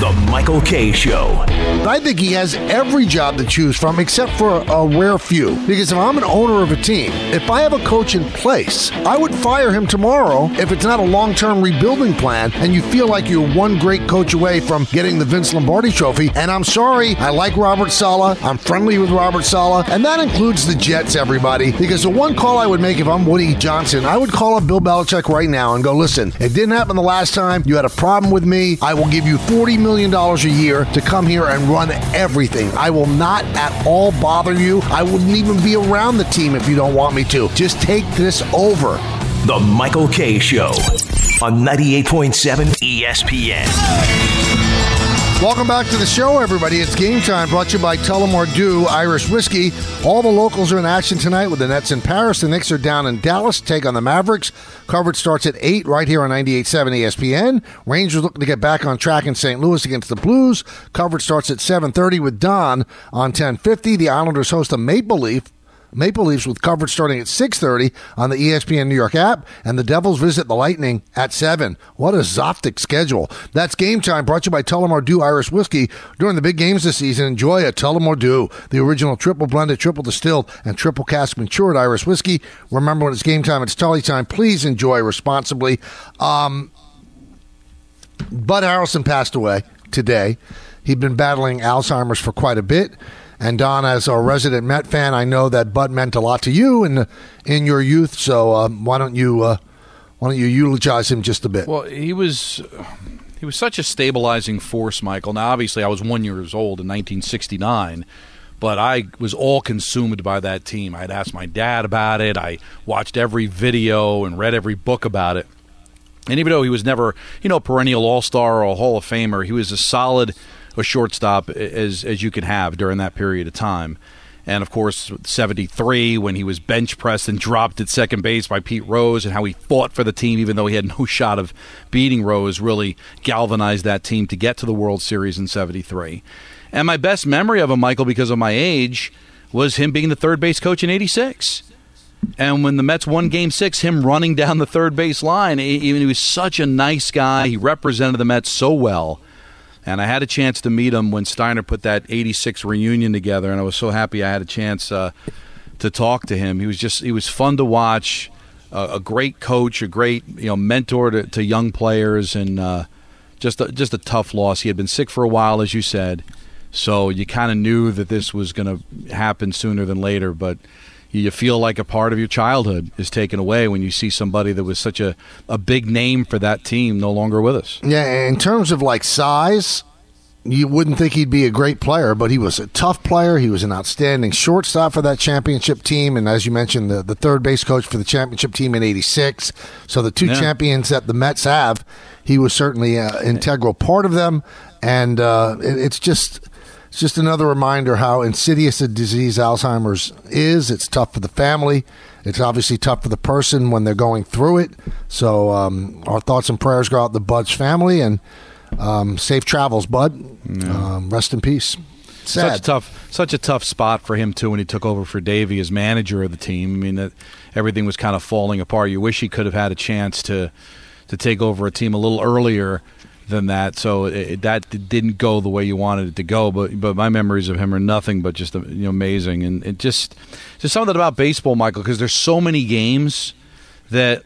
The Michael Kay Show. I think he has every job to choose from except for a rare few. Because if I'm an owner of a team, if I have a coach in place, I would fire him tomorrow if it's not a long term rebuilding plan and you feel like you're one great coach away from getting the Vince Lombardi trophy. And I'm sorry, I like Robert Saleh. I'm friendly with Robert Saleh. And that includes the Jets, everybody. Because the one call I would make if I'm Woody Johnson, I would call up Bill Belichick right now and go, listen, it didn't happen the last time. You had a problem with me. I will give you $40 million a year to come here and run everything. I will not at all bother you. I wouldn't even be around the team if you don't want me to. Just take this over. The Michael Kay Show on 98.7 ESPN. Welcome back to the show, everybody. It's game time brought to you by Tullamore Dew Irish Whiskey. All the locals are in action tonight with the Nets in Paris. The Knicks are down in Dallas take on the Mavericks. Coverage starts at 8 right here on 98.7 ESPN. Rangers looking to get back on track in St. Louis against the Blues. Coverage starts at 7.30 with Don on 10.50. The Islanders host the Maple Leaf Maple Leafs with coverage starting at 6:30 on the ESPN New York app, and the Devils visit the Lightning at 7. What a Zoptic schedule! That's game time. Brought to you by Tullamore Dew Irish Whiskey. During the big games this season, enjoy a Tullamore Dew, the original triple blended, triple distilled, and triple cask matured Irish whiskey. Remember, when it's game time, it's Tully time. Please enjoy responsibly. Um, Bud Harrelson passed away today. He'd been battling Alzheimer's for quite a bit. And Don, as a resident Met fan, I know that Bud meant a lot to you in in your youth. So um, why don't you uh, why don't you eulogize him just a bit? Well, he was he was such a stabilizing force, Michael. Now, obviously, I was one years old in 1969, but I was all consumed by that team. I'd asked my dad about it. I watched every video and read every book about it. And even though he was never, you know, perennial All Star or a Hall of Famer, he was a solid a shortstop as as you could have during that period of time. And of course, 73 when he was bench pressed and dropped at second base by Pete Rose, and how he fought for the team even though he had no shot of beating Rose, really galvanized that team to get to the World Series in 73. And my best memory of him, Michael, because of my age, was him being the third base coach in 86. And when the Mets won Game Six, him running down the third base line, he, he was such a nice guy. He represented the Mets so well. And I had a chance to meet him when Steiner put that 86 reunion together, and I was so happy I had a chance uh, to talk to him. He was just, he was fun to watch, uh, a great coach, a great, you know, mentor to, to young players, and uh, just, a, just a tough loss. He had been sick for a while, as you said, so you kind of knew that this was going to happen sooner than later, but you feel like a part of your childhood is taken away when you see somebody that was such a, a big name for that team no longer with us. Yeah, in terms of like size, you wouldn't think he'd be a great player, but he was a tough player. He was an outstanding shortstop for that championship team. And as you mentioned, the, the third base coach for the championship team in 86. So the two yeah. champions that the Mets have, he was certainly an integral part of them. And uh, it, it's just it's just another reminder how insidious a disease Alzheimer's is. It's tough for the family. It's obviously tough for the person when they're going through it. So um, our thoughts and prayers go out to Bud's family and um, safe travels, Bud. Yeah. Um, rest in peace. Sad. Such a tough, such a tough spot for him too when he took over for Davey as manager of the team. I mean, that everything was kind of falling apart. You wish he could have had a chance to to take over a team a little earlier than that. So it, that didn't go the way you wanted it to go. But but my memories of him are nothing but just you know, amazing. And it just just something about baseball, Michael, because there's so many games that.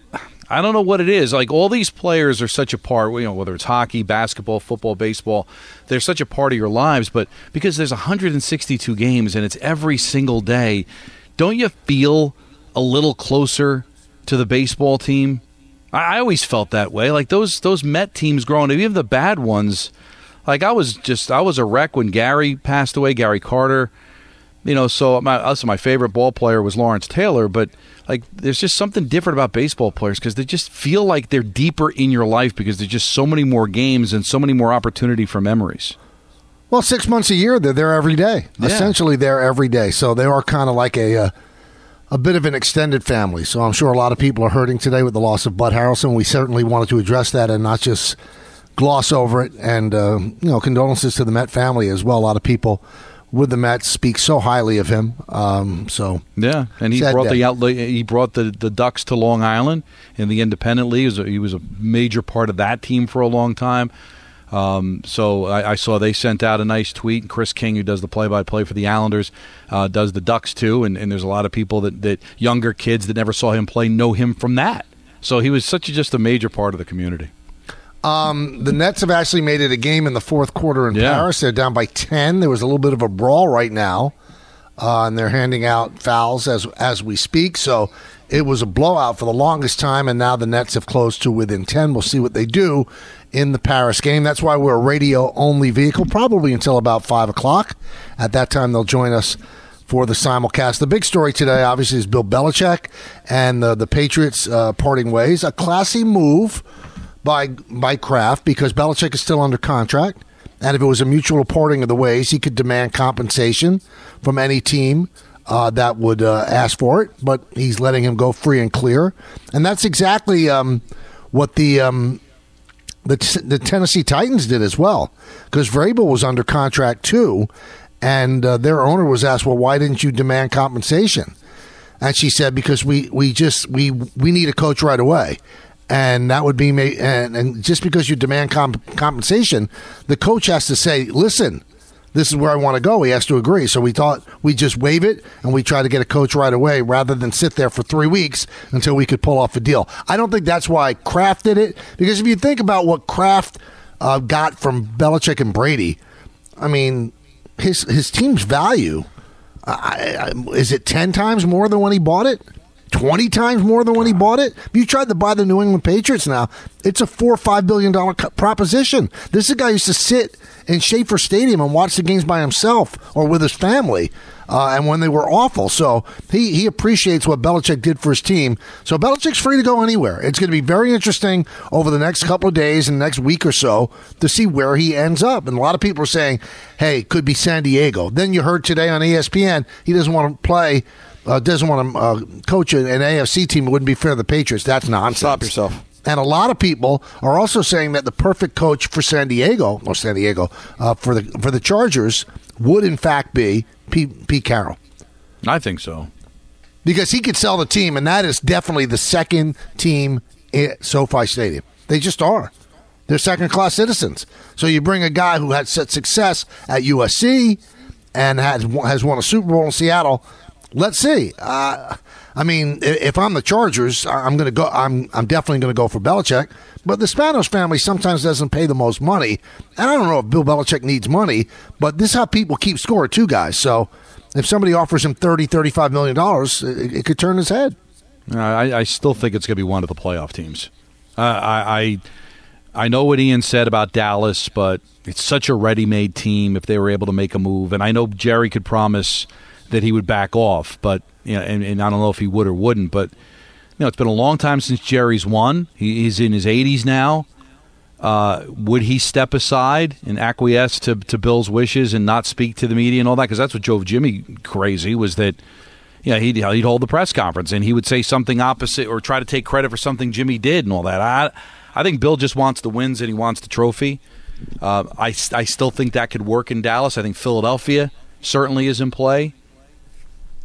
I don't know what it is. Like all these players are such a part, you know, whether it's hockey, basketball, football, baseball, they're such a part of your lives. But because there's 162 games and it's every single day, don't you feel a little closer to the baseball team I, always felt that way. Like those those Met teams growing up, even the bad ones. Like I was just I was a wreck when Gary passed away, Gary Carter. you know, so my also my favorite ball player was Lawrence Taylor, but like there's just something different about baseball players because they just feel like they're deeper in your life because there's just so many more games and so many more opportunity for memories. Well, six months a year, they're there every day. Yeah. Essentially, there every day. So they are kind of like a uh, a bit of an extended family. So I'm sure a lot of people are hurting today with the loss of Bud Harrelson. We certainly wanted to address that and not just gloss over it. And uh, you know, condolences to the Met family as well. A lot of people with the Mets speak so highly of him. Um, so Yeah, and he brought day. the out he brought the, the Ducks to Long Island in the Independent League. He was, a, he was a major part of that team for a long time. Um, so I, I saw they sent out a nice tweet. And Chris King, who does the play-by-play for the Islanders, uh, does the Ducks too. And, and there's a lot of people that, that younger kids that never saw him play know him from that. So he was such a, just a major part of the community. the Nets have actually made it a game in the fourth quarter in Yeah. Paris. They're down by ten. There was a little bit of a brawl right now, uh, and they're handing out fouls as as we speak. So it was a blowout for the longest time, and now the Nets have closed to within ten. We'll see what they do in the Paris game. That's why we're a radio only vehicle, probably until about five o'clock. At that time, they'll join us. For the simulcast, the big story today, obviously, is Bill Belichick and the the Patriots uh, parting ways. A classy move by by Kraft because Belichick is still under contract, and if it was a mutual parting of the ways, he could demand compensation from any team uh, that would uh, ask for it. But he's letting him go free and clear, and that's exactly um, what the. Um, the, the Tennessee Titans did as well because Vrabel was under contract too, and uh, their owner was asked, "Well, why didn't you demand compensation?" And she said, "Because we we just we we need a coach right away." And that would be and, and just because you demand comp- compensation, the coach has to say, "Listen, this is where I want to go." He has to agree. So we thought we just waive it and we try to get a coach right away rather than sit there for three weeks until we could pull off a deal. I don't think that's why Kraft did it because if you think about what Kraft uh, got from Belichick and Brady, I mean, his his team's value is it ten times more than when he bought it? Twenty times more than when he bought it. You tried to buy the New England Patriots now, it's a four or five billion dollar proposition. This is a guy who used to sit in Schaefer Stadium and watch the games by himself or with his family, uh, and when they were awful. So he he appreciates what Belichick did for his team. So Belichick's free to go anywhere. It's going to be very interesting over the next couple of days and next week or so to see where he ends up. And a lot of people are saying, "Hey, could be San Diego." Then you heard today on ESPN he doesn't want to play. Uh, doesn't want to uh, coach an an AFC team. It wouldn't be fair to the Patriots. That's nonsense. Stop yourself. And a lot of people are also saying that the perfect coach for San Diego or San Diego uh, for the for the Chargers would in fact be Pete, Pete Carroll I think so. because he could sell the team, and that is definitely the second team at SoFi Stadium. They just are. They're second class citizens. So you bring a guy who had success at USC and has has won a Super Bowl in Seattle. Let's see. Uh, I mean, if I'm the Chargers, I'm going to go. I'm I'm definitely going to go for Belichick. But the Spanos family sometimes doesn't pay the most money, and I don't know if Bill Belichick needs money. But this is how people keep score too, guys. So if somebody offers him 30 35 million dollars, it, it could turn his head. I, I still think it's going to be one of the playoff teams. Uh, I, I I know what Ian said about Dallas, but it's such a ready-made team. If they were able to make a move, and I know Jerry could promise that he would back off, but you know, and, and I don't know if he would or wouldn't. But you know, it's been a long time since Jerry's won. He, he's in his 80s now. Uh, would he step aside and acquiesce to, to Bill's wishes and not speak to the media and all that? Because that's what drove Jimmy crazy was that yeah, he'd, he'd hold the press conference and he would say something opposite or try to take credit for something Jimmy did and all that. I, I think Bill just wants the wins and he wants the trophy. Uh, I, I still think that could work in Dallas. I think Philadelphia certainly is in play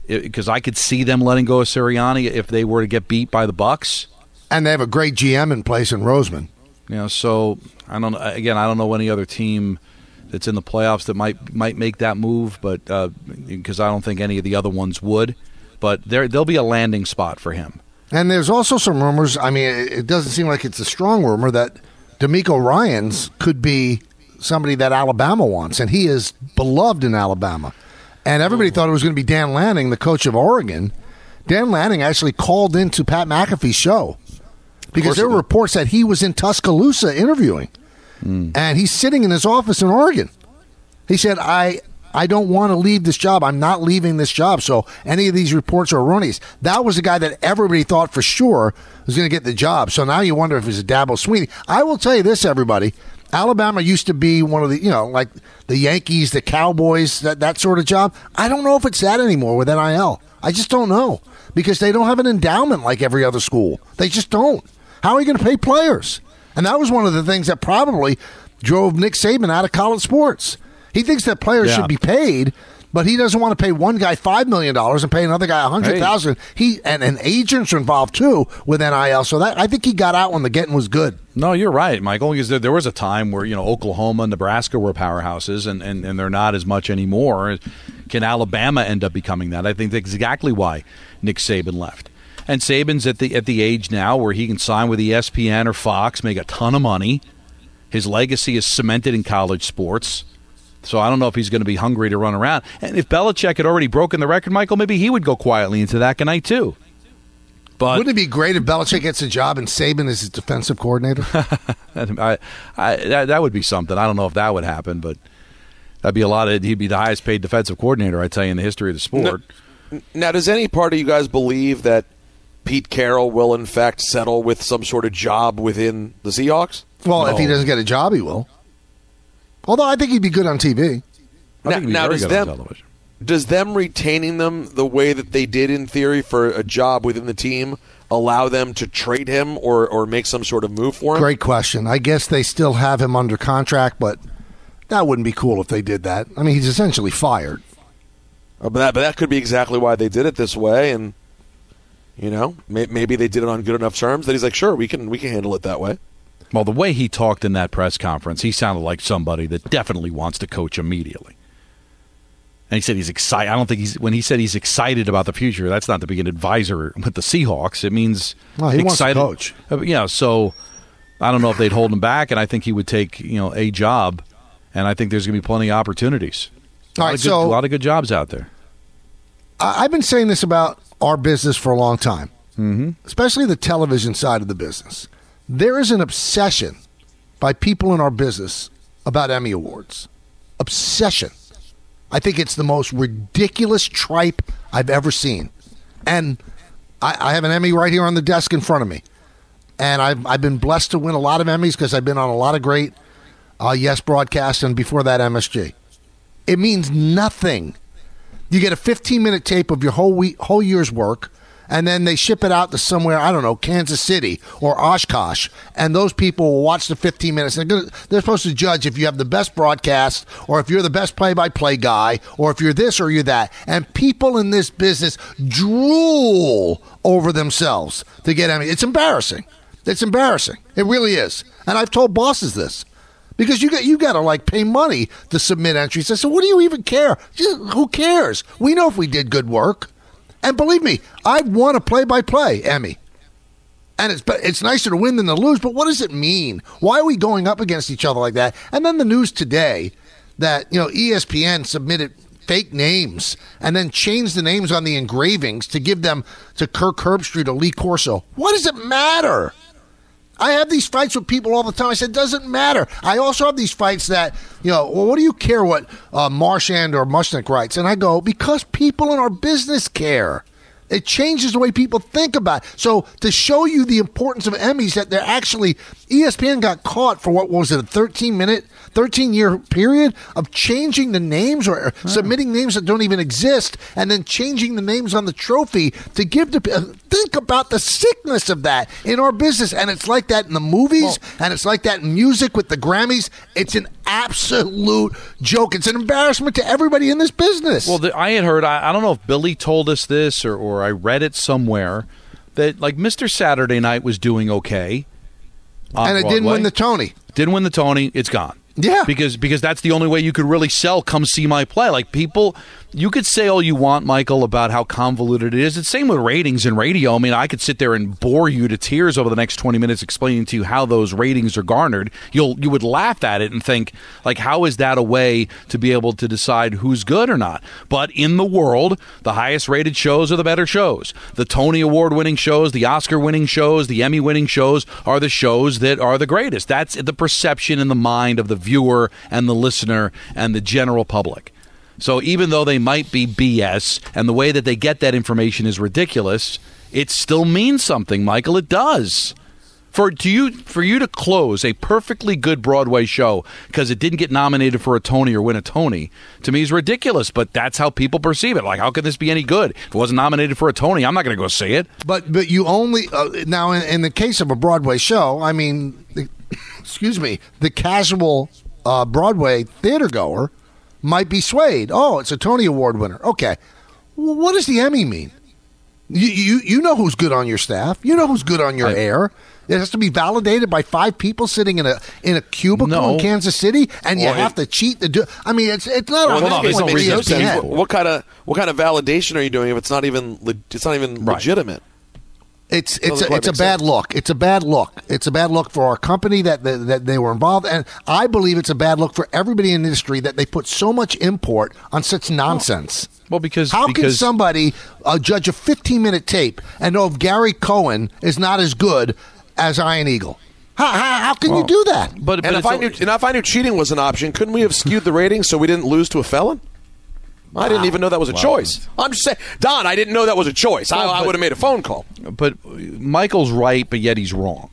because I could see them letting go of Sirianni if they were to get beat by the Bucks. And they have a great GM in place in Roseman. You know, so I don't. Again, I don't know any other team that's in the playoffs that might might make that move, but uh, because I don't think any of the other ones would. But there there'll be a landing spot for him. And there's also some rumors. I mean, it it doesn't seem like it's a strong rumor that DeMeco Ryans could be somebody that Alabama wants, and he is beloved in Alabama. And everybody thought it was going to be Dan Lanning, the coach of Oregon. Dan Lanning actually called into Pat McAfee's show because there were reports that he was in Tuscaloosa interviewing, and he's sitting in his office in Oregon. He said, "I I don't want to leave this job. I'm not leaving this job. So any of these reports are erroneous. That was the guy that everybody thought for sure was going to get the job. So now you wonder if it's a Dabo Swinney. I will tell you this, everybody. Alabama used to be one of the, you know, like the Yankees, the Cowboys, that, that sort of job. I don't know if it's that anymore with NIL. I just don't know because they don't have an endowment like every other school. They just don't. How are you going to pay players? And that was one of the things that probably drove Nick Saban out of college sports. He thinks that players Yeah. should be paid, but he doesn't want to pay one guy five million dollars and pay another guy a hundred thousand. He and, and agents are involved too with NIL. So that I think he got out when the getting was good. No, you're right, Michael. Because there, there was a time where you know Oklahoma, and Nebraska were powerhouses, and, and, and they're not as much anymore. Can Alabama end up becoming that? I think that's exactly why Nick Saban left. And Saban's at the at the age now where he can sign with ESPN or Fox, make a ton of money. His legacy is cemented in college sports. So I don't know if he's going to be hungry to run around. And if Belichick had already broken the record, Michael, maybe he would go quietly into that night too. But Wouldn't it be great if Belichick gets a job and Saban is his defensive coordinator? I, I, that, that would be something. I don't know if that would happen, but that'd be a lot of. He'd be the highest paid defensive coordinator, I tell you, in the history of the sport. Now, does any part of you guys believe that Pete Carroll will, in fact, settle with some sort of job within the Seahawks? well, if he doesn't get a job, he will. Although I think he'd be good on TV. I Now- think he'd be now very does good them- on television. Does them retaining them the way that they did in theory for a job within the team allow them to trade him or, or make some sort of move for him? Great question. I guess they still have him under contract, but that wouldn't be cool if they did that. I mean, he's essentially fired. Uh, but, that, but that could be exactly why they did it this way, and you know, may, maybe they did it on good enough terms that he's like, sure, we can we can handle it that way. Well, the way he talked in that press conference, he sounded like somebody that definitely wants to coach immediately. And he said he's excited. I don't think he's when he said he's excited about the future. That's not to be an advisor with the Seahawks. It means Well, he wants to excited. coach. Uh, Yeah, so I don't know if they'd hold him back, and I think he would take you know a job, and I think there's going to be plenty of opportunities. A All right, good, so- a lot of good jobs out there. I've been saying this about our business for a long time, mm-hmm. especially the television side of the business. There is an obsession by people in our business about Emmy Awards. Obsession. I think it's the most ridiculous tripe I've ever seen. And I, I have an Emmy right here on the desk in front of me. And I've, I've been blessed to win a lot of Emmys because I've been on a lot of great uh, Yes broadcasts and before that MSG. It means nothing you get a 15 minute tape of your whole week, whole year's work, and then they ship it out to somewhere I don't know, Kansas City or Oshkosh, and those people will watch the 15 minutes. They're, gonna, they're supposed to judge if you have the best broadcast, or if you're the best play-by-play guy, or if you're this or you're that. And people in this business drool over themselves to get Emmy. It's embarrassing. It's embarrassing. It really is. And I've told bosses this because you got you got to like pay money to submit entries. I said, what do you even care? Just, who cares? We know if we did good work, and believe me, I've won a play-by-play Emmy, and it's it's nicer to win than to lose. But what does it mean? Why are we going up against each other like that? And then the news today that you know ESPN submitted fake names and then changed the names on the engravings to give them to Kirk Herbstreit or Lee Corso. What does it matter? I have these fights with people all the time. I said, doesn't matter. I also have these fights that, you know, well, what do you care what uh, Marchand or Mushnick writes? And I go, because people in our business care. It changes the way people think about it. So to show you the importance of Emmys, that they're actually ESPN got caught for what was it, a 13 minute, 13 year period of changing the names or submitting names that don't even exist, and then changing the names on the trophy to give to. uh, Think about the sickness of that in our business, and it's like that in the movies, and it's like that in music with the Grammys. It's an absolute joke. It's an embarrassment to everybody in this business. Well, the, I had heard. I, I don't know if Billy told us this or, or I read it somewhere that like Mr. Saturday Night was doing okay, and it didn't win the Tony. didn't win the Tony. It's gone. Yeah. because because that's the only way you could really sell. Come see my play. Like people, you could say all you want, Michael, about how convoluted it is. It's same with ratings and radio. I mean, I could sit there and bore you to tears over the next twenty minutes explaining to you how those ratings are garnered. You'll you would laugh at it and think like, how is that a way to be able to decide who's good or not? But in the world, the highest rated shows are the better shows. The Tony Award winning shows, the Oscar winning shows, the Emmy winning shows are the shows that are the greatest. That's the perception in the mind of the viewer and the listener and the general public. So even though they might be BS and the way that they get that information is ridiculous, it still means something, Michael. It does. For you for you to close a perfectly good Broadway show because it didn't get nominated for a Tony or win a Tony, to me is ridiculous. But that's how people perceive it. Like, how can this be any good? If it wasn't nominated for a Tony, I'm not going to go see it. But but you only uh, now in, in the case of a Broadway show, I mean, the, excuse me, the casual uh, Broadway theater goer might be swayed. Oh, it's a Tony Award winner. Okay, well, what does the Emmy mean? You, you you know who's good on your staff. You know who's good on your I- air. It has to be validated by five people sitting in a in a cubicle No. in Kansas City, and you Well, have to cheat to do. I mean, it's it's not Well, a in Hold this on, case, there's it no reason no to sense. pay What, what kind of what kind of validation are you doing if it's not even le- it's not even Right. legitimate? It's it's a, it's a bad sense. look. It's a bad look. It's a bad look for our company that that, that they were involved, and I believe it's a bad look for everybody in the industry that they put so much import on such nonsense. Well, because How can somebody uh, judge a 15 minute tape and know if Gary Cohen is not as good as Iron Eagle? How, how, how can you do that? but, but And if it's I a- knew and if I knew cheating was an option, couldn't we have skewed the ratings so we didn't lose to a felon? I didn't even know that was a choice. I'm just saying, Don, I didn't know that was a choice. I, I would have made a phone call. but Michael's right, but yet he's wrong.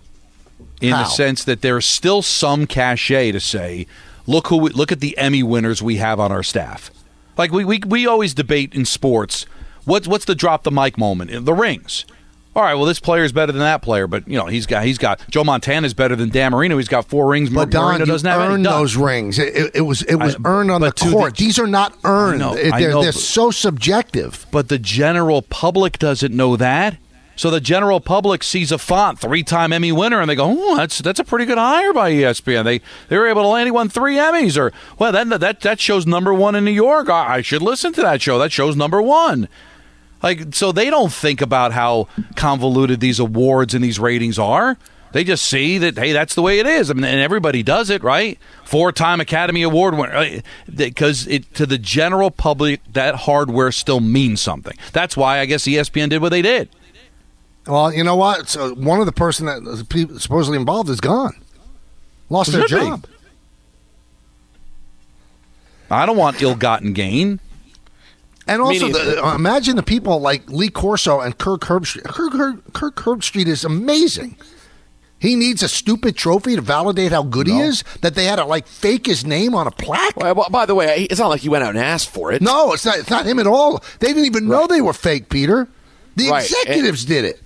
In How? the sense that there's still some cachet to say, look who we, look at the Emmy winners we have on our staff. Like we, we we always debate in sports, what's what's the drop the mic moment? The rings. All right, well this player is better than that player, but you know he's got he's got Joe Montana is better than Dan Marino. He's got four rings. But Don, Marino doesn't have earned those rings. It, it, was it was I- earned on the to the- court. These are not earned. Know, they're know, they're but- so subjective. But the general public doesn't know that. So the general public sees a font, three-time Emmy winner, and they go, "Oh, that's that's a pretty good hire by ESPN." They they were able to land. Won three Emmys, or well, that that that shows number one in New York. I, I should listen to that show. That shows number one. Like so, they don't think about how convoluted these awards and these ratings are. They just see that hey, that's the way it is. I mean, and everybody does it, right? Four-time Academy Award winner, uh, because it to the general public that hardware still means something. That's why I guess ESPN did what they did. Well, you know what? So one of the person that was supposedly involved is gone. Lost their Should be. job. I don't want ill-gotten gain. And also, the, uh, imagine the people like Lee Corso and Kirk Herbstreit. Kirk, Kirk, Kirk Herbstreit is amazing. He needs a stupid trophy to validate how good he is. That they had to like fake his name on a plaque. Well, well, by the way, it's not like he went out and asked for it. No, it's not. It's not him at all. They didn't even know they were fake, Peter. The Right, executives did it.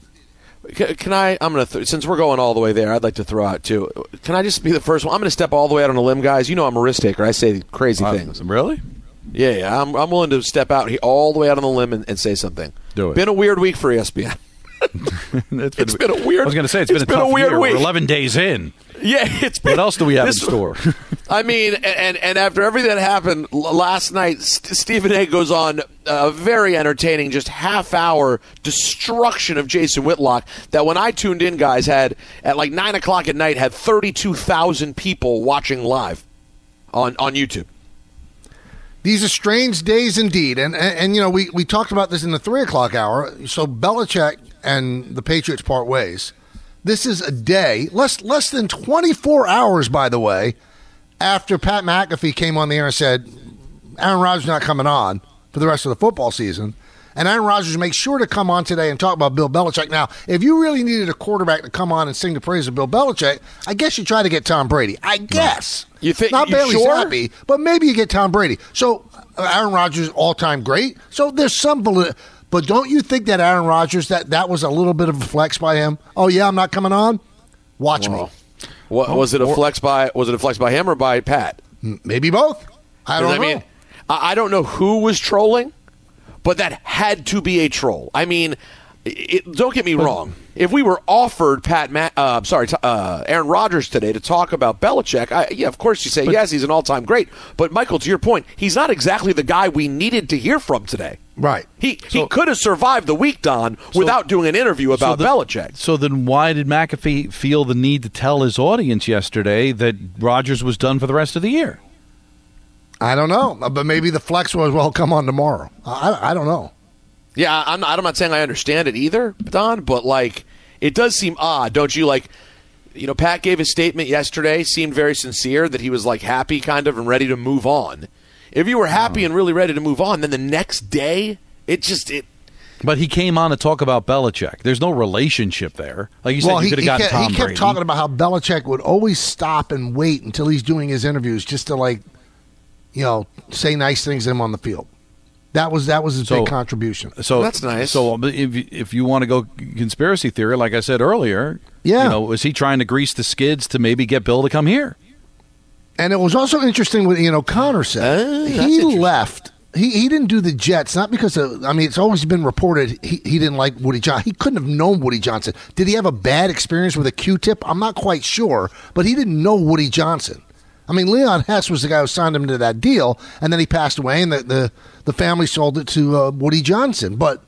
Can, can I? I'm gonna th- since we're going all the way there, I'd like to throw out too. Can I just be the first one? I'm gonna step all the way out on a limb, guys. You know I'm a risk taker. I say crazy things. Really? Yeah, yeah. I'm, I'm willing to step out he- all the way out on the limb and, and say something. Do it. Been a weird week for ESPN. It's been a weird- I was going to say it's it's been a been a tough weird year. We're week. 11 days in. Yeah, it's been. What else do we have this- in store? I mean, and and after everything that happened last night, St- Stephen A. goes on a very entertaining, just half hour destruction of Jason Whitlock. That when I tuned in, guys, had at like nine o'clock at night had thirty two thousand people watching live on on YouTube. These are strange days indeed, and and, and you know we, we talked about this in the three o'clock hour. So Belichick and the Patriots part ways. This is a day less less than twenty four hours, by the way, after Pat McAfee came on the air and said Aaron Rodgers not coming on for the rest of the football season. And Aaron Rodgers makes sure to come on today and talk about Bill Belichick. Now, if you really needed a quarterback to come on and sing the praise of Bill Belichick, I guess you try to get Tom Brady. I guess. You think- Not Bailey sure? Zappe, but maybe you get Tom Brady. So uh, Aaron Rodgers all time great. So there's some valid. But don't you think that Aaron Rodgers that that was a little bit of a flex by him? Oh yeah, I'm not coming on. Watch Well, me. What, was it a flex by? Was it a flex by him or by Pat? Maybe both. I don't I know. mean, I I don't know who was trolling, but that had to be a troll. I mean, it, don't get me wrong. If we were offered Pat, Ma- uh, sorry, t- uh, Aaron Rodgers today to talk about Belichick, I, yeah, of course you say yes, he's an all-time great. But Michael, to your point, he's not exactly the guy we needed to hear from today. right. He he could have survived the week, Don, without doing an interview about the- Belichick. So then, why did McAfee feel the need to tell his audience yesterday that Rodgers was done for the rest of the year? I don't know, uh, but maybe the flex was well come on tomorrow. I, I don't know. Yeah, I'm not, I'm not saying I understand it either, Don, but like it does seem odd, don't you? Like, you know, Pat gave his statement yesterday, seemed very sincere that he was like happy, kind of, and ready to move on. If you were happy uh-huh. and really ready to move on, then the next day it just it But he came on to talk about Belichick. There's no relationship there. Like you said, well, you he, could have gotten kept, Tom he kept Brady. talking about how Belichick would always stop and wait until he's doing his interviews just to like, you know, say nice things to him on the field. That was that was his So- big contribution. So That's nice. So if you- if you want to go conspiracy theory, like I said earlier, Yeah. you know, was he trying to grease the skids to maybe get Bill to come here? And it was also interesting what you know Connor said. Uh, he left. He he didn't do the Jets not because of. I mean, it's always been reported he, he didn't like Woody Johnson. He couldn't have known Woody Johnson. Did he have a bad experience with a Q-tip? I'm not quite sure, but he didn't know Woody Johnson. I mean, Leon Hess was the guy who signed him to that deal, and then he passed away, and the the, the family sold it to uh, Woody Johnson. But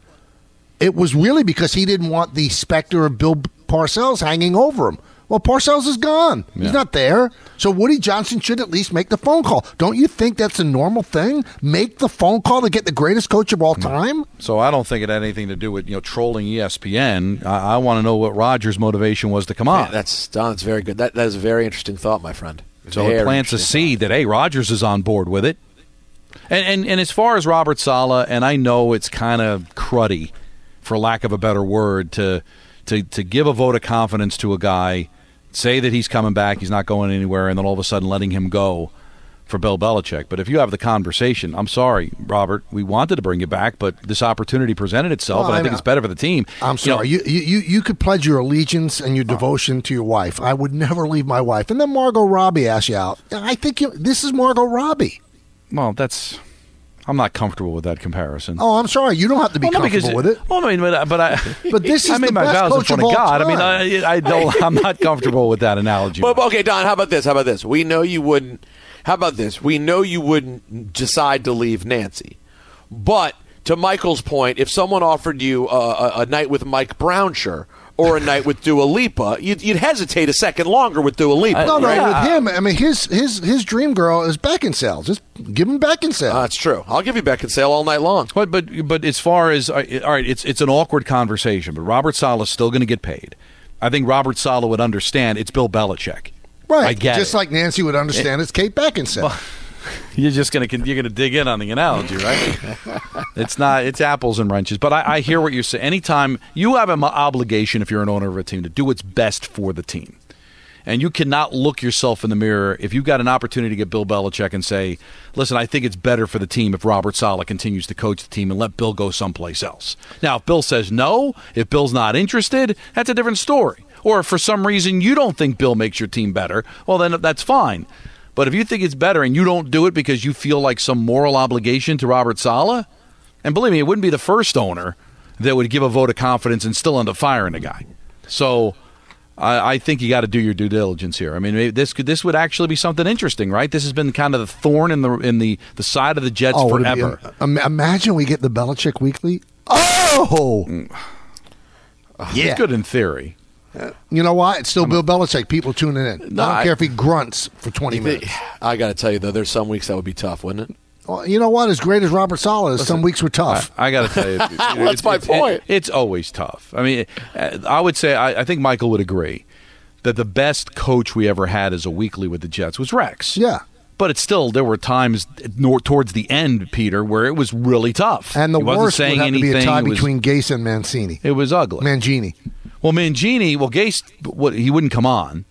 it was really because he didn't want the specter of Bill Parcells hanging over him. Well, Parcells is gone. He's not there. So Woody Johnson should at least make the phone call. Don't you think that's a normal thing? Make the phone call to get the greatest coach of all time? So I don't think it had anything to do with you know trolling ESPN. I, I want to know what Rodgers' motivation was to come on. Man, that's Don. That's very good. That that is a very interesting thought, my friend. So Very it plants a seed that hey, Rodgers is on board with it. And and, and as far as Robert Saleh, and I know it's kind of cruddy, for lack of a better word, to to to give a vote of confidence to a guy, say that he's coming back, he's not going anywhere, and then all of a sudden letting him go for Bill Belichick. But if you have the conversation, I'm sorry, Robert, we wanted to bring you back, but this opportunity presented itself, Well, and I, I think it's better for the team. I'm You sorry. You, you, you, you could pledge your allegiance and your devotion to your wife. I would never leave my wife. And then Margot Robbie asks you out. I think you, this is Margot Robbie. well, that's. I'm not comfortable with that comparison. Oh, I'm sorry. You don't have to be Well, no, comfortable because, with it. Well, I mean, but, but I, But this is I made the my best vows in coach front of of all God. I mean, time. I, I don't. I'm not comfortable with that analogy. But, okay, Don. How about this? How about this? We know you wouldn't. How about this? We know you wouldn't decide to leave Nancy, but to Michael's point, if someone offered you a, a, a night with Mike Brownshire or a night with Dua Lipa, you'd, you'd hesitate a second longer with Dua Lipa. No, no, right? with him, I mean, his his his dream girl is Beckinsale. Just give him Beckinsale. Uh, that's true. I'll give you Beckinsale all night long. But but but as far as uh, all right, it's it's an awkward conversation. But Robert Saleh's still going to get paid. I think Robert Saleh would understand. It's Bill Belichick. Right. I get Just it. like Nancy would understand it's Kate Beckinsale. You're just gonna you're gonna dig in on the analogy, right? it's not it's apples and wrenches. But I, I hear what you're saying. Anytime you have an obligation, if you're an owner of a team, to do what's best for the team, and you cannot look yourself in the mirror if you've got an opportunity to get Bill Belichick and say, "Listen, I think it's better for the team if Robert Saleh continues to coach the team and let Bill go someplace else." Now, if Bill says no, if Bill's not interested, that's a different story. Or if for some reason you don't think Bill makes your team better, well, then that's fine. But if you think it's better and you don't do it because you feel like some moral obligation to Robert Saleh, and believe me, it wouldn't be the first owner that would give a vote of confidence and still end up firing a guy. So I, I think you got to do your due diligence here. I mean, maybe this could this would actually be something interesting, right? This has been kind of the thorn in the in the the side of the Jets oh, be- forever. um, imagine we get the Belichick Weekly. Oh, yeah. It's good in theory. You know why? It's still Bill Belichick. People tuning in. No, I don't I- care if he grunts for 20 minutes. I got to tell you though, there's some weeks that would be tough, wouldn't it? Well, you know what? As great as Robert Saleh is, some weeks were tough. I, I got to tell you, That's my it's- point. it's always tough. I mean, uh, I would say I, I think Michael would agree that the best coach we ever had as a weekly with the Jets was Rex. yeah. But it's still there were times nor, towards the end, Peter, where it was really tough. And the he wasn't worst would saying have to be a tie was, between Gase and Mangini. it was ugly. Mangini. Well, Mangini, well, Gase, what, he wouldn't come on.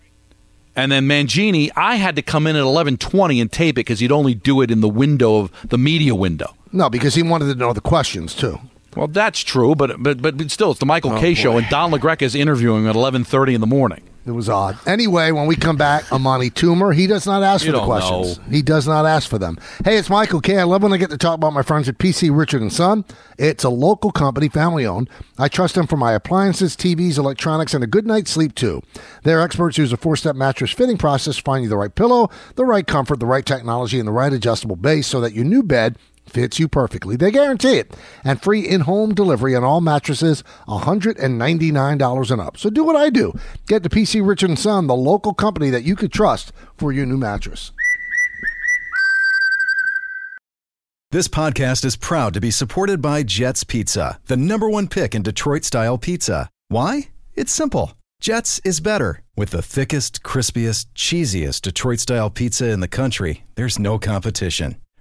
And then Mangini, I had to come in at 11:20 and tape it because he'd only do it in the window of the media window. No, because he wanted to know the questions, too. Well, that's true, but but but still, it's the Michael Oh, Kay show, and Don LaGreca is interviewing at 11:30 in the morning. It was odd. Anyway, when we come back, Amani Toomer, he does not ask You for the questions. know. He does not ask for them. Hey, it's Michael Kay I love when I get to talk about my friends at PC Richard and Son. It's a local company, family owned. I trust them for my appliances, TVs, electronics, and a good night's sleep too. Their experts use a four-step mattress fitting process to find you the right pillow, the right comfort, the right technology, and the right adjustable base so that your new bed fits you perfectly. They guarantee it. And free in-home delivery on all mattresses, $199 and up. So do what I do. Get to PC Richard Son, the local company that you could trust for your new mattress. This podcast is proud to be supported by Jets Pizza, the number one pick in Detroit style pizza. Why? It's simple. Jets is better. With the thickest, crispiest, cheesiest Detroit style pizza in the country, there's no competition.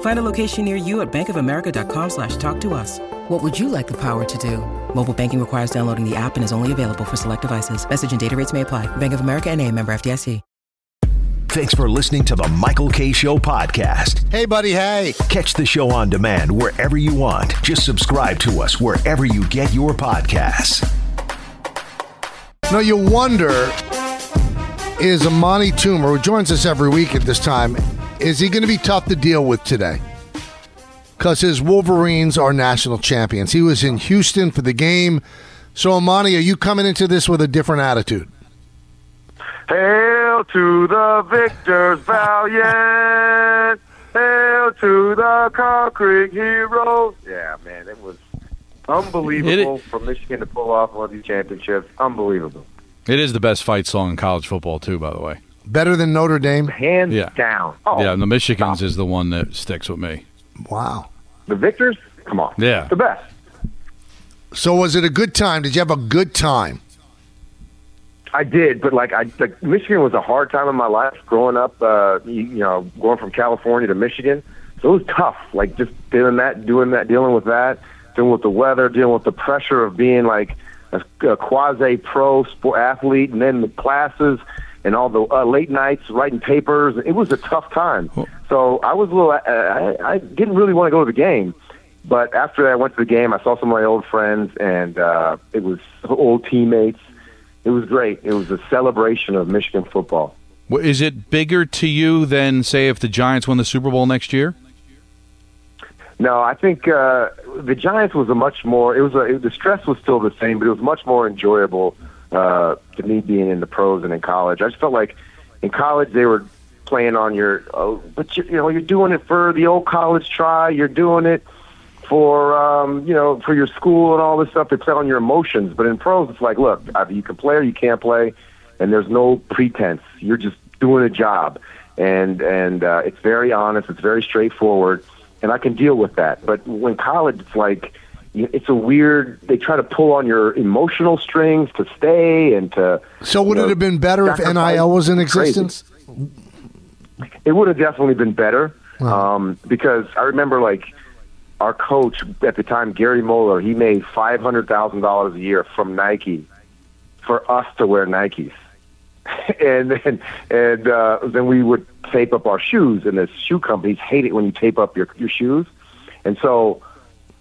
Find a location near you at bankofamerica.com slash talk to us. What would you like the power to do? Mobile banking requires downloading the app and is only available for select devices. Message and data rates may apply. Bank of America and a member FDIC. Thanks for listening to the Michael Kay Show podcast. Hey, buddy, hey. Catch the show on demand wherever you want. Just subscribe to us wherever you get your podcasts. Now, you wonder is Amani Toomer, who joins us every week at this time, is he going to be tough to deal with today? Because his Wolverines are national champions. He was in Houston for the game. So, Amani, are you coming into this with a different attitude? Hail to the victors valiant. Hail to the conquering heroes. Yeah, man, it was unbelievable for Michigan to pull off one of these championships. Unbelievable. It is the best fight song in college football, too, by the way. Better than Notre Dame? Hands Yeah. down. Oh, yeah, and the Michigans stop. is the one that sticks with me. Wow. The victors? Come on. Yeah. The best. So, was it a good time? Did you have a good time? I did, but like I, like Michigan was a hard time in my life growing up. Uh, you, you know, going from California to Michigan, so it was tough. Like just doing that, doing that, dealing with that, dealing with the weather, dealing with the pressure of being like a, a quasi pro sport athlete, and then the classes and all the uh, late nights writing papers. It was a tough time. So I was a little. Uh, I, I didn't really want to go to the game. But after I went to the game, I saw some of my old friends, and uh, it was old teammates. It was great. It was a celebration of Michigan football. Is it bigger to you than, say, if the Giants won the Super Bowl next year? No, I think uh, the Giants was a much more. It was a, it, the stress was still the same, but it was much more enjoyable uh, to me being in the pros and in college. I just felt like in college they were playing on your, oh, but you, you know you're doing it for the old college try. You're doing it for um, you know for your school and all this stuff. They play on your emotions. But in pros, it's like, look, either you can play or you can't play, and there's no pretense. You're just doing a job, and and uh, it's very honest. It's very straightforward, and I can deal with that. But when college, it's like it's a weird. They try to pull on your emotional strings to stay and to. So, would you it have been better if. NIL was in It's crazy. existence? It would have definitely been better um, because I remember like our coach at the time, Gary Moeller. He made five hundred thousand dollars a year from Nike for us to wear Nikes, and then and uh, then we would tape up our shoes, and the shoe companies hate it when you tape up your your shoes, and so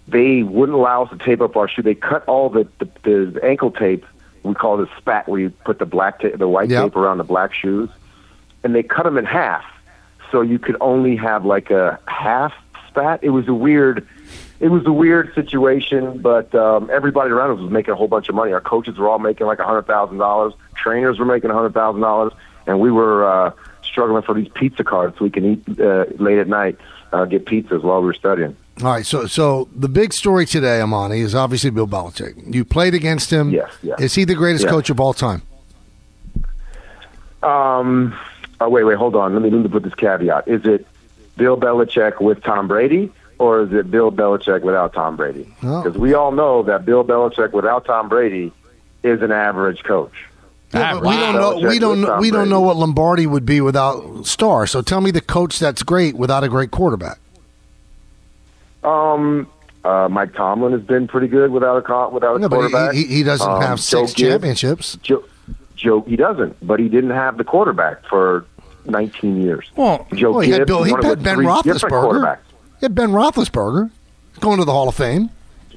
they wouldn't allow us to tape up our shoe. They cut all the the, the ankle tape. We call it a spat, where you put the black ta- the white Yep. tape around the black shoes, and they cut them in half, so you could only have like a half spat. It was a weird. It was a weird situation, but um, everybody around us was making a whole bunch of money. Our coaches were all making like a hundred thousand dollars. Trainers were making a hundred thousand dollars, and we were uh, struggling for these pizza cards so we can eat uh, late at night, uh, get pizzas while we were studying. All right, so so the big story today, Amani, is obviously Bill Belichick. You played against him. Yes, yes. Is he the greatest Yes. coach of all time? Um, oh, wait, wait, hold on. Let me, let me put this caveat. Is it Bill Belichick with Tom Brady, or is it Bill Belichick without Tom Brady? Oh. Because we all know that Bill Belichick without Tom Brady is an average coach. Yeah, Ah, we don't know. Belichick We don't. Know, we don't know what Lombardi would be without Star. So tell me the coach that's great without a great quarterback. Um, uh, Mike Tomlin has been pretty good without a co- without a No, quarterback. he, he, he doesn't Um, have Joe six Gibbs- championships. Joe, Joe, he doesn't, but he didn't have the quarterback for 19 years. Well, Joe Well, he had Bill. He had Ben Roethlisberger. He had Ben Roethlisberger going to the Hall of Fame.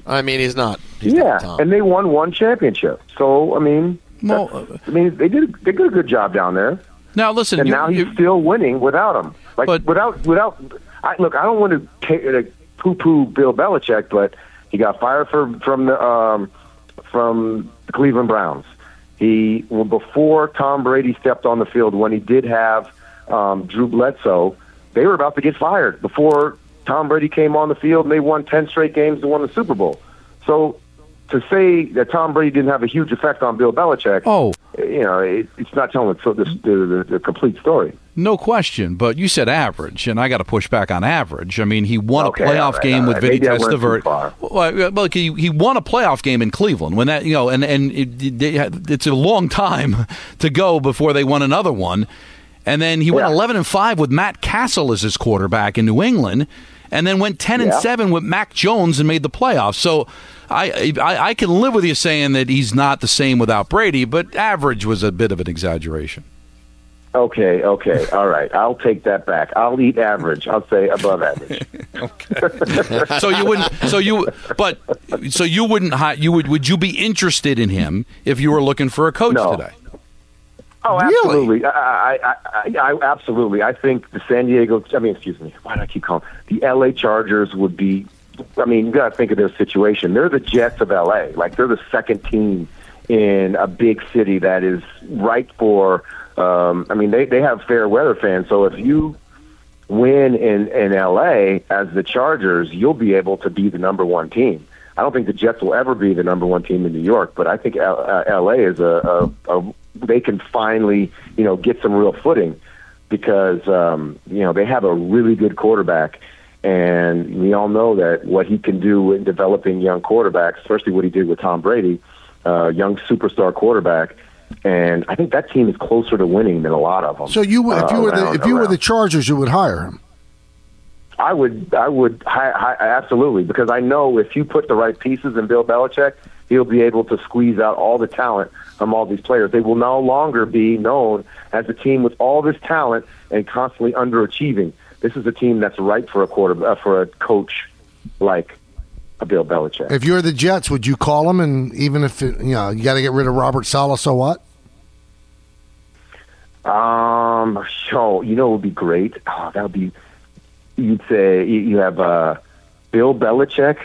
I mean, he's not. He's Yeah, not Tom. and they won one championship. So I mean, Well, that's- I mean, they did they did a good job down there, now listen. and you- now you- he's still winning without him. Like But- without without. I, look, I don't want to take, uh, poo-poo Bill Belichick, but he got fired from from the um, from the Cleveland Browns. He well, before Tom Brady stepped on the field when he did have um, Drew Bledsoe, they were about to get fired before Tom Brady came on the field and they won ten straight games and won the Super Bowl. So to say that Tom Brady didn't have a huge effect on Bill Belichick, oh, you know, it, it's not telling the, the, the, the complete story. no question. But you said average, and I got to push back on average. I mean, he won Okay, a playoff right, game all with right. Vinny Maybe I went too Testaverde. Well, well, he, he won a playoff game in Cleveland when that you know, and and it, it, it's a long time to go before they won another one. And then he went eleven and five with Matt Cassel as his quarterback in New England, and then went ten and seven with Mac Jones and made the playoffs. So. I, I I can live with you saying that he's not the same without Brady, but average was a bit of an exaggeration. Okay, okay, all right. I'll take that back. I'll eat average. I'll say above average. so you wouldn't. So you, but so you wouldn't. You would. Would you be interested in him if you were looking for a coach No. today? Oh, absolutely. I, I, I, I, I, absolutely. I think the San Diego. I mean, excuse me. Why do I keep calling the L.A. Chargers would be? I mean, you got to think of their situation. They're the Jets of L.A. Like they're the second team in a big city that is right for. Um, I mean, they they have fair weather fans. So if you win in in LA as the Chargers, you'll be able to be the number one team. I don't think the Jets will ever be the number one team in New York, but I think L- uh, LA is a, a, a they can finally you know get some real footing because um, you know they have a really good quarterback. And we all know that what he can do in developing young quarterbacks, especially what he did with Tom Brady, uh, young superstar quarterback, and I think that team is closer to winning than a lot of them. So you, if you uh, were the around- if you were the Chargers, you would hire him. I would, I would, hi, hi, absolutely, because I know if you put the right pieces in Bill Belichick, he'll be able to squeeze out all the talent from all these players. They will no longer be known as a team with all this talent and constantly underachieving. This is a team that's right for a quarter, uh, for a coach like a Bill Belichick. If you're the Jets, would you call him? And even if it, you know you got to get rid of Robert Saleh, so what? Um, so you know, it would be great. Oh, that would be. You'd say you you have uh, Bill Belichick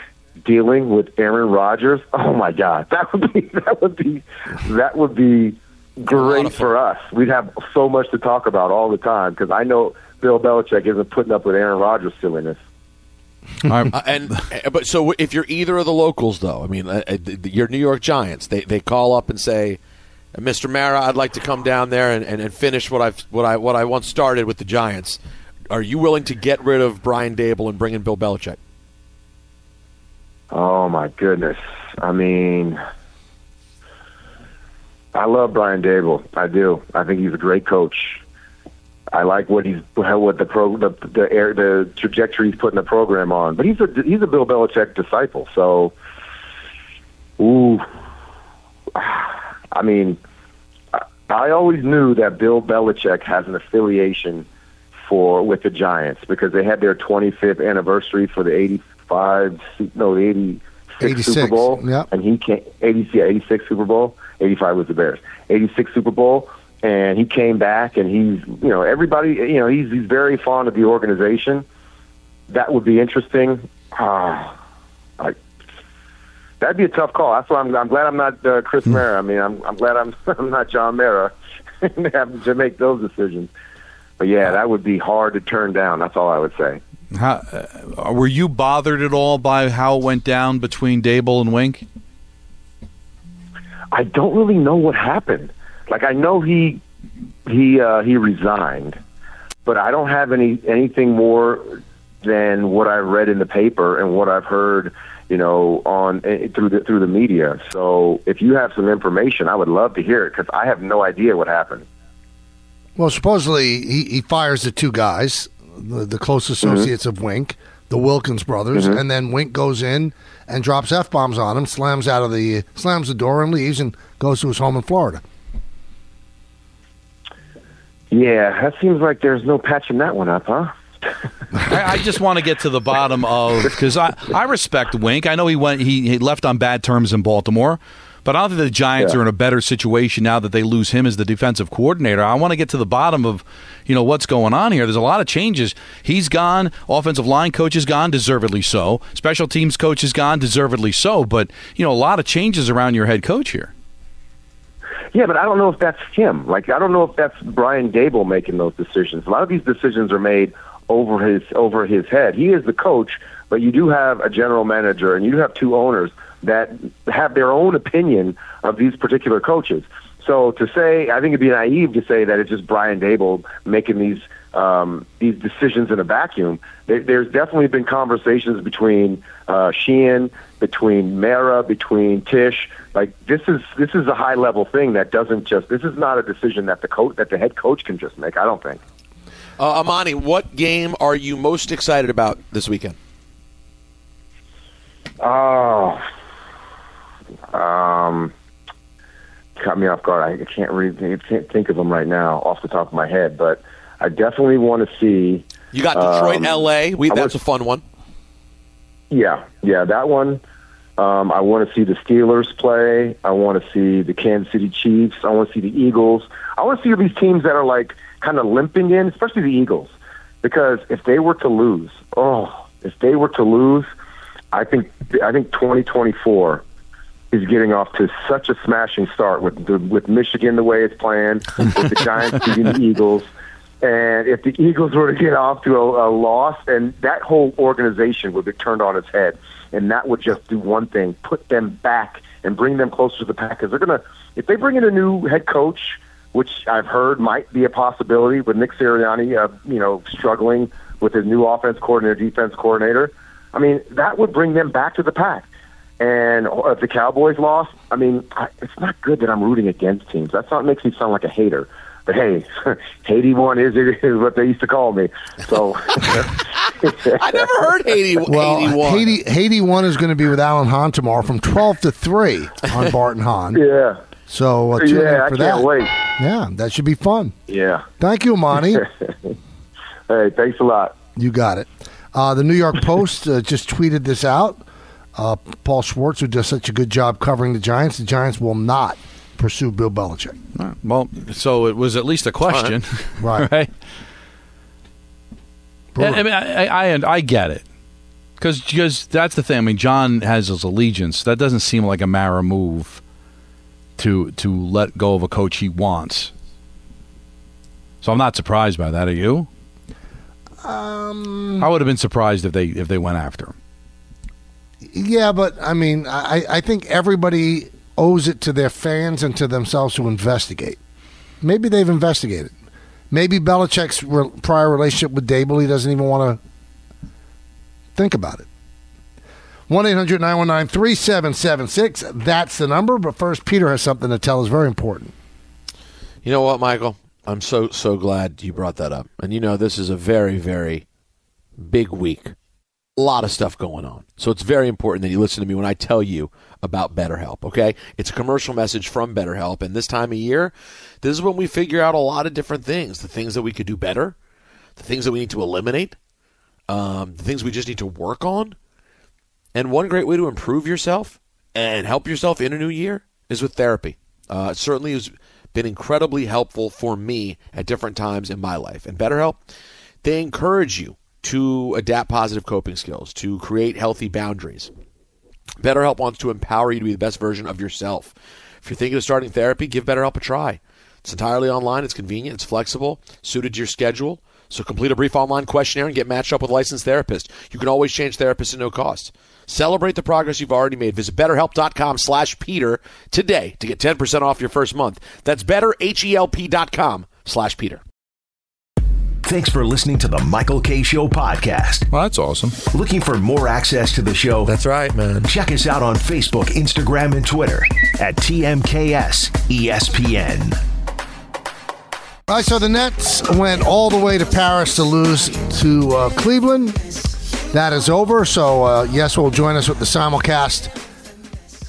dealing with Aaron Rodgers. Oh my God, that would be that would be that would be great for us. We'd have so much to talk about all the time because I know Bill Belichick isn't putting up with Aaron Rodgers' silliness. Uh, and uh, but so if you're either of the locals, though, I mean, uh, uh, your New York Giants, they they call up and say, "Mr. Mara, I'd like to come down there and, and, and finish what I've what I what I once started with the Giants." Are you willing to get rid of Brian Daboll and bring in Bill Belichick? Oh my goodness! I mean, I love Brian Daboll. I do. I think he's a great coach. I like what he's what the pro the the, air, the trajectory he's putting the program on. But he's a he's a Bill Belichick disciple. So, ooh, I mean, I, I always knew that Bill Belichick has an affiliation for with the Giants because they had their 25th anniversary for the 85 no the 86, 86, Super Bowl. yeah. and he came 80 yeah, 86 Super Bowl. 85 was the Bears. 86 Super Bowl and he came back and he's you know everybody you know he's he's very fond of the organization. That would be interesting. Ah I, that'd be a tough call. That's why I'm I'm glad I'm not uh, Chris Mara. I mean I'm I'm glad I'm I'm not John Mara. Having to make those decisions but yeah that would be hard to turn down that's all I would say How, uh, were you bothered at all by how it went down between Daboll and Wink? I don't really know what happened. Like I know he he uh, he resigned, but I don't have any anything more than what I've read in the paper and what I've heard, you know, on eh, through the through the media. So if you have some information, I would love to hear it because I have no idea what happened. Well, supposedly he, he fires the two guys, the, the close mm-hmm. associates of Wink, the Wilkins brothers, mm-hmm. and then Wink goes in and drops f bombs on him, slams out of the slams the door and leaves, and goes to his home in Florida. Yeah, that seems like there's no patching that one up, huh? I, I just want to get to the bottom of because I, I respect Wink. I know he went he, he left on bad terms in Baltimore, but I don't think the Giants Yeah. are in a better situation now that they lose him as the defensive coordinator. I want to get to the bottom of you know what's going on here. There's a lot of changes. He's gone. Offensive line coach is gone, deservedly so. Special teams coach is gone, deservedly so. But you know a lot of changes around your head coach here. Yeah, but I don't know if that's him. Like, I don't know if that's Brian Daboll making those decisions. A lot of these decisions are made over his over his head. He is the coach, but you do have a general manager and you do have two owners that have their own opinion of these particular coaches. So to say, I think it'd be naive to say that it's just Brian Daboll making these um, these decisions in a vacuum. There, there's definitely been conversations between uh, Sheehan, between Mara, between Tisch. Like this is this is a high level thing that doesn't just. This is not a decision that the coach that the head coach can just make. I don't think. Uh, Amani, what game are you most excited about this weekend? Oh, um, caught me off guard. I can't read. I can't think of them right now off the top of my head, but I definitely want to see. You got Detroit, Um, L.A. We, that's a fun one. Yeah, yeah, that one. Um, I want to see the Steelers play. I want to see the Kansas City Chiefs. I want to see the Eagles. I want to see these teams that are like kind of limping in, especially the Eagles, because if they were to lose, oh, if they were to lose, I think I think 2024 is getting off to such a smashing start with the, with Michigan the way it's playing, with the Giants beating the Eagles. And if the Eagles were to get off to a, a loss, and that whole organization would be turned on its head, and that would just do one thing: put them back and bring them closer to the pack. Because they're gonna, if they bring in a new head coach, which I've heard might be a possibility with Nick Sirianni, uh, you know, struggling with his new offense coordinator, defense coordinator. I mean, that would bring them back to the pack. And if the Cowboys lost, I mean, I, it's not good that I'm rooting against teams. That's not makes me sound like a hater. But hey, Haiti one is is what they used to call me. So I never heard Haiti. Well, Haiti won. Haiti, Haiti one is going to be with Alan Hahn tomorrow from 12 to 3 on Bart and Hahn. yeah, So uh, tune in yeah, I can't that. wait. Yeah, that should be fun. Yeah. Thank you, Monty. Hey, thanks a lot. You got it. Uh, the New York Post uh, just tweeted this out. Uh, Paul Schwartz, who does such a good job covering the Giants, the Giants will not pursue Bill Belichick. Well, so it was at least a question, Right. right? Brewer. I mean, I, I, I, I get it. Because that's the thing. I mean, John has his allegiance. That doesn't seem like a Mara move to to let go of a coach he wants. So I'm not surprised by that. Are you? Um, I would have been surprised if they if they went after him. Yeah, but I mean, I, I think everybody owes it to their fans and to themselves to investigate. Maybe they've investigated. Maybe Belichick's re- prior relationship with Daboll, he doesn't even want to think about it. 1 800 919 3776. That's the number. But first, Peter has something to tell us very important. You know what, Michael? I'm so so glad you brought that up. And you know, this is a very very big week. A lot of stuff going on. So it's very important that you listen to me when I tell you about BetterHelp, okay? It's a commercial message from BetterHelp and this time of year, this is when we figure out a lot of different things, the things that we could do better, the things that we need to eliminate, um, the things we just need to work on. And one great way to improve yourself and help yourself in a new year is with therapy. Uh, it certainly has been incredibly helpful for me at different times in my life. And BetterHelp, they encourage you to adapt positive coping skills, to create healthy boundaries. BetterHelp wants to empower you to be the best version of yourself. If you're thinking of starting therapy, give BetterHelp a try. It's entirely online, it's convenient, it's flexible, suited to your schedule. So complete a brief online questionnaire and get matched up with a licensed therapist. You can always change therapists at no cost. Celebrate the progress you've already made. Visit betterhelp.com slash Peter today to get 10% off your first month. That's betterhelp.com slash Peter. Thanks for listening to the Michael Kay Show podcast. Well, that's awesome. Looking for more access to the show? That's right, man. Check us out on Facebook, Instagram, and Twitter at TMKS ESPN. All right, so the Nets went all the way to Paris to lose to uh, Cleveland. that is over. So, uh, yes, will join us with the simulcast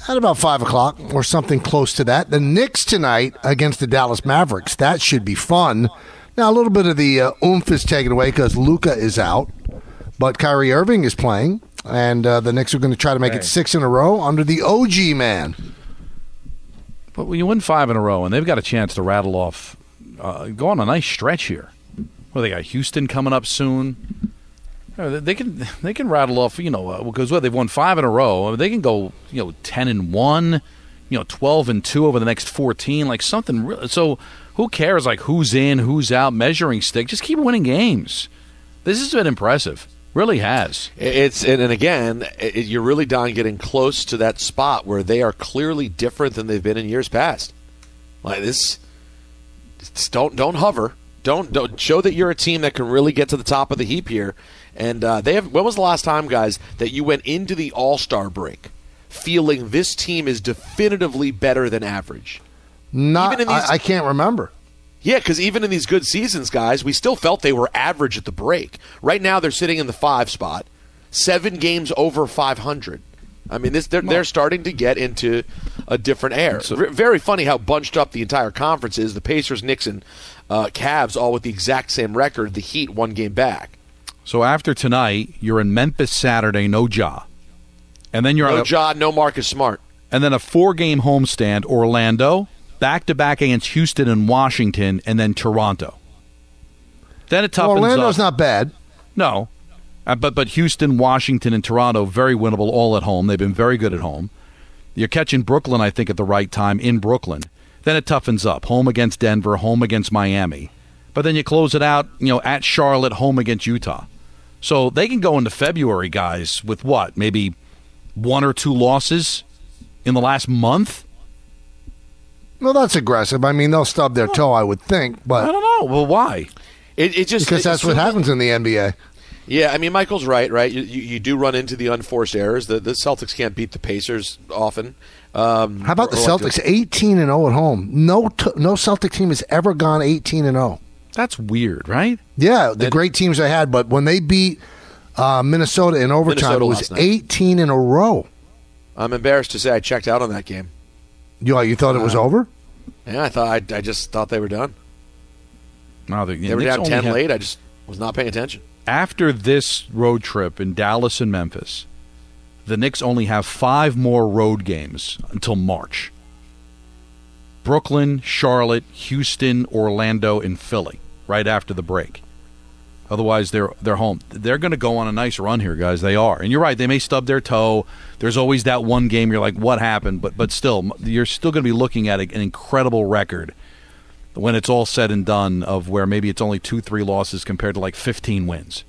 at about 5 o'clock or something close to that. The Knicks tonight against the Dallas Mavericks. That should be fun. Now, a little bit of the uh, oomph is taken away because Luka is out, but Kyrie Irving is playing, and uh, the Knicks are going to try to make it six in a row under the OG man. But when you win five in a row, and they've got a chance to rattle off, uh, go on a nice stretch here. Well, they got Houston coming up soon. Uh, They can they can rattle off, you know, uh, because what they've won five in a row. They can go, you know, ten and one, you know, twelve and two over the next fourteen, like something. Real, so who cares? Like who's in, who's out, measuring stick. Just keep winning games. This has been impressive. Really has. It's and, again, it, you're really Don getting close to that spot where they are clearly different than they've been in years past. Like this, don't don't hover. Don't don't show that you're a team that can really get to the top of the heap here. And uh, they have. When was the last time, guys, that you went into the All Star break feeling this team is definitively better than average? Not, Even in these- I, I can't remember. Yeah, because even in these good seasons, guys, we still felt they were average at the break. Right now, they're sitting in the five spot, seven games over 500. I mean, this they're, they're starting to get into a different air. V- Very funny how bunched up the entire conference is. The Pacers, Knicks, and uh, Cavs all with the exact same record. The Heat one game back. So after tonight, you're in Memphis Saturday, no Ja, and then you're No on a, Ja, no Marcus Smart. and then a four-game homestand: Orlando, back-to-back against Houston and Washington, and then Toronto. Then it toughens Well, Orlando's up. not bad. No, uh, but but Houston, Washington, and Toronto very winnable all at home. They've been very good at home. You're catching Brooklyn, I think, at the right time in Brooklyn. Then it toughens up. Home against Denver, home against Miami, but then you close it out. You know, at Charlotte, home against Utah. So they can go into February, guys, with what maybe one or two losses in the last month. Well, that's aggressive. I mean, they'll stub their toe, I would think, but I don't know. Well, why? It, it just because that's what assuming- happens in the NBA. Yeah, I mean Michael's right, right? You, you, you do run into the unforced errors. The, the Celtics can't beat the Pacers often. Um, How about the or like Celtics? 18 and 0 at home. No, t- no Celtic team has ever gone 18 and 0. That's weird, right? Yeah, the great teams they had, but when they beat uh, Minnesota in overtime, Minnesota it was 18 in a row. I'm embarrassed to say I checked out on that game. You, you thought it was Uh, over? Yeah, I thought I, I just thought they were done. No, the, They were down ten have- late. I just was not paying attention. after this road trip in Dallas and Memphis, the Knicks only have five more road games until March. Brooklyn, Charlotte, Houston, Orlando, and Philly right after the break. Otherwise, they're they're home. They're going to go on a nice run here, guys. They are, and you're right. They may stub their toe. There's always that one game you're like, "What happened?" But but still, you're still going to be looking at an incredible record when it's all said and done. Of where maybe it's only two, three losses compared to like 15 wins.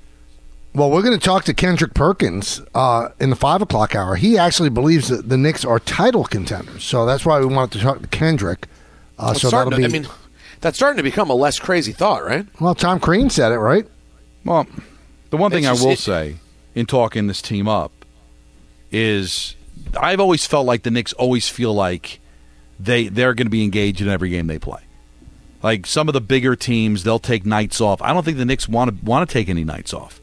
Well, we're going to talk to Kendrick Perkins uh, in the 5 o'clock hour. He actually believes that the Knicks are title contenders. So that's why we wanted to talk to Kendrick. Uh, It's so that'll starting be. I mean, that's starting to become a less crazy thought, right? well, Tom Crean said it, right? Well, the one thing I will it- say in talking this team up is I've always felt like the Knicks always feel like they they're going to be engaged in every game they play. Like some of the bigger teams, they'll take nights off. I don't think the Knicks want to want to take any nights off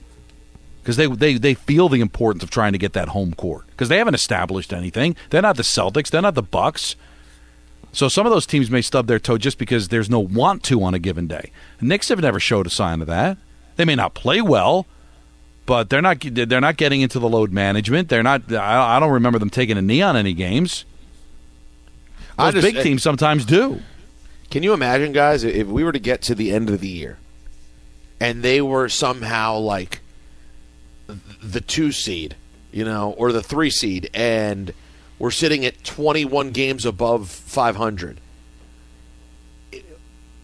because they, they they feel the importance of trying to get that home court because they haven't established anything. They're not the Celtics. They're not the Bucks. So some of those teams may stub their toe just because there's no want to on a given day. The Knicks have never showed a sign of that. They may not play well, but they're not they're not getting into the load management. They're not. I I don't remember them taking a knee on any games. Those just- big eh, teams sometimes do. Can you imagine, guys, if we were to get to the end of the year and they were somehow like the two seed, you know, or the three seed, and we're sitting at 21 games above 500?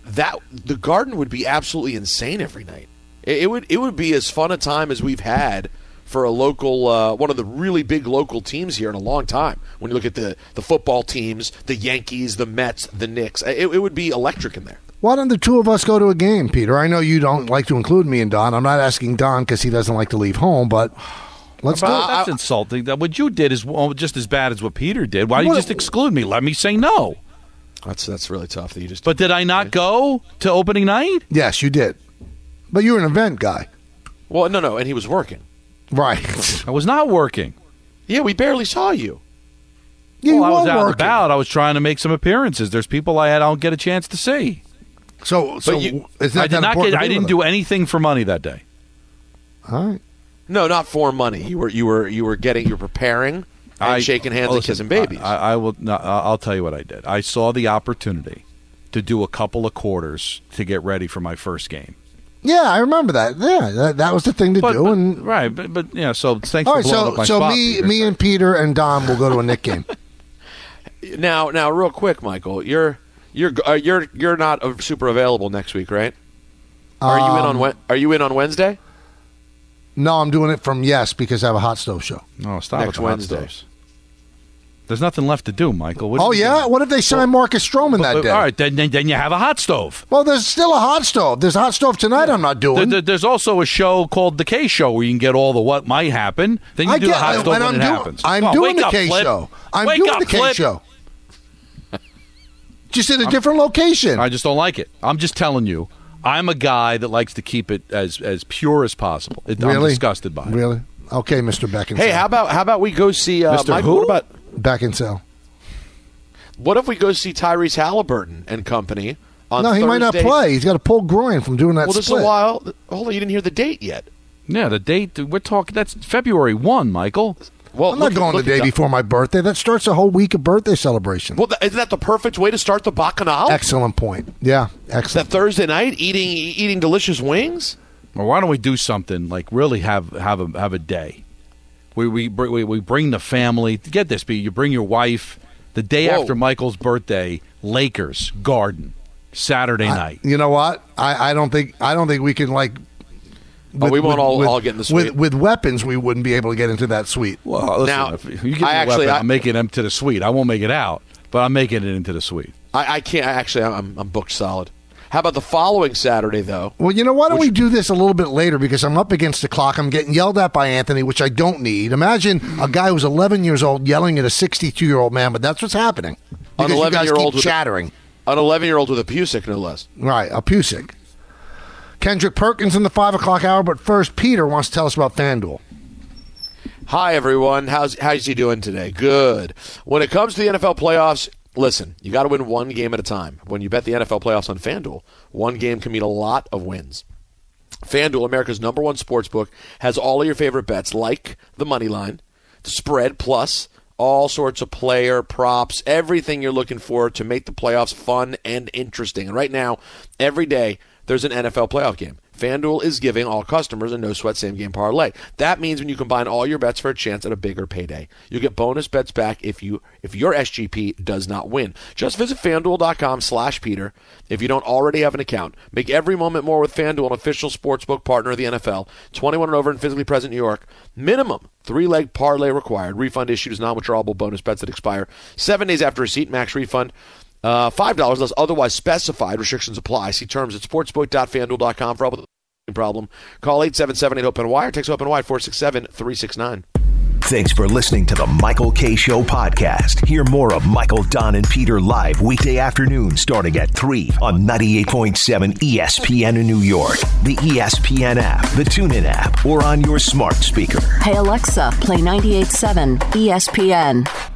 That the Garden would be absolutely insane every night. It, it would it would be as fun a time as we've had for a local uh, one of the really big local teams here in a long time. When you look at the the football teams, the Yankees, the Mets, the Knicks, it, it would be electric in there. Why don't the two of us go to a game, Peter? I know you don't like to include me and Don. I'm not asking Don because he doesn't like to leave home, but let's Well, go. that's insulting. That what you did is just as bad as what Peter did. Why did you just exclude me? Let me say no. That's that's really tough that you just. But did I not go to opening night? Yes, you did. But you're an event guy. well, no, no, and he was working. Right. I was not working. Yeah, we barely saw you. You well, I was were out and about. I was trying to make some appearances. There's people I, I don't get a chance to see. So, so you- is that I did that not get. I didn't do anything for money that day. them? All right. No, not for money. You were you were you were getting you were preparing and I- shaking hands oh, and kissing babies. I, I, I will. No, I'll tell you what I did. I saw the opportunity to do a couple of quarters to get ready for my first game. Yeah, I remember that. Yeah, that, that was the thing to But, do. but- and right, but, but yeah. So thanks all for blowing so up my so spot, me Peter. me and Peter and Dom will go to a Knick game. now now real quick, Michael, you're you're uh, you're you're not uh, super available next week, right? Are you in on Um, Are you in on Wednesday? No, I'm doing it from Yes because I have a hot stove show. No, stop Next with the hot Wednesday. Stoves. There's nothing left to do, Michael. What Oh you yeah, doing? what if they sign Marcus Stroman that But- day? all right, then, then then you have a hot stove. Well, there's still a hot stove. There's a hot stove tonight. I'm not doing. there- there's also a show called the Kay Show where you can get all the what might happen. Then you I do get- the hot and stove when I'm it doing- happens. I'm Come on, doing the up, K Flip. show. I'm Wake doing up, the K Flip. show. Just in a different location. I just don't like it. I'm just telling you. I'm a guy that likes to keep it as as pure as possible. It, I'm really disgusted by it. Really? Okay, Mr. Beckinsale. Hey, how about how about we go see uh, Mr. Michael, Who? What about Beckinsale? what if we go see Tyrese Halliburton and company on No, he might not play. He's got a pulled groin from doing that Well, this is split. a while. Hold on, you didn't hear the date yet. Yeah, the date we're talking. That's February one, Michael. Well, I'm look not at- going the look at day that. before my birthday. That starts a whole week of birthday celebration. Well, th- isn't that the perfect way to start the bacchanal? Excellent point. Yeah, excellent. That. Thursday night, eating eating delicious wings. Well, why don't we do something like really have have a have a day? We we we, we bring the family. Get this, Pete. You bring your wife. The day Whoa. after Michael's birthday, Lakers Garden, Saturday night. You know what? I, I don't think I don't think we can like. Oh, we won't all- all get in the suite. With, with weapons, we wouldn't be able to get into that suite. Well, listen, Now, if you give me I a actually- weapon, I- I'm making them to the suite. I won't make it out, but I'm making it into the suite. I, I can't actually. I'm, I'm booked solid. How about the following Saturday though? Well, you know, why don't Which- we do this a little bit later? Because I'm up against the clock. I'm getting yelled at by Anthony, which I don't need. Imagine a guy who's 11 years old yelling at a 62 year old man, but that's what's happening. An Because you guys 11-year-old keep with a- chattering. An 11 year old with a Pusick, no less. Right, a Pusick. Kendrick Perkins in the 5 o'clock hour, but first, Peter wants to tell us about FanDuel. Hi everyone. How's how's he doing today? Good. When it comes to the NFL playoffs, listen, you got to win one game at a time. When you bet the NFL playoffs on FanDuel, one game can mean a lot of wins. FanDuel, America's number one sports book, has all of your favorite bets like the money line, the spread plus all sorts of player props, everything you're looking for to make the playoffs fun and interesting. And right now, every day there's an NFL playoff game. FanDuel is giving all customers a no sweat same game parlay. That means when you combine all your bets for a chance at a bigger payday. You get bonus bets back if you if your SGP does not win. Just visit fanduel.com slash Peter if you don't already have an account. Make every moment more with FanDuel, an official sportsbook partner of the NFL. 21 and over and physically present in New York. Minimum three leg parlay required. Refund issued as non withdrawable bonus bets that expire seven days after receipt. Max refund. Uh, $5 unless otherwise specified. Restrictions apply. See terms at sportsbook.fanduel.com for help with the problem. Call 877 HOPENY. Text HOPENY 467 369. Thanks for listening to the Michael Kay Show podcast. Hear more of Michael, Don, and Peter live weekday afternoon starting at 3 on 98.7 ESPN in New York, the ESPN app, the TuneIn app, or on your smart speaker. Hey Alexa, play 98.7 ESPN.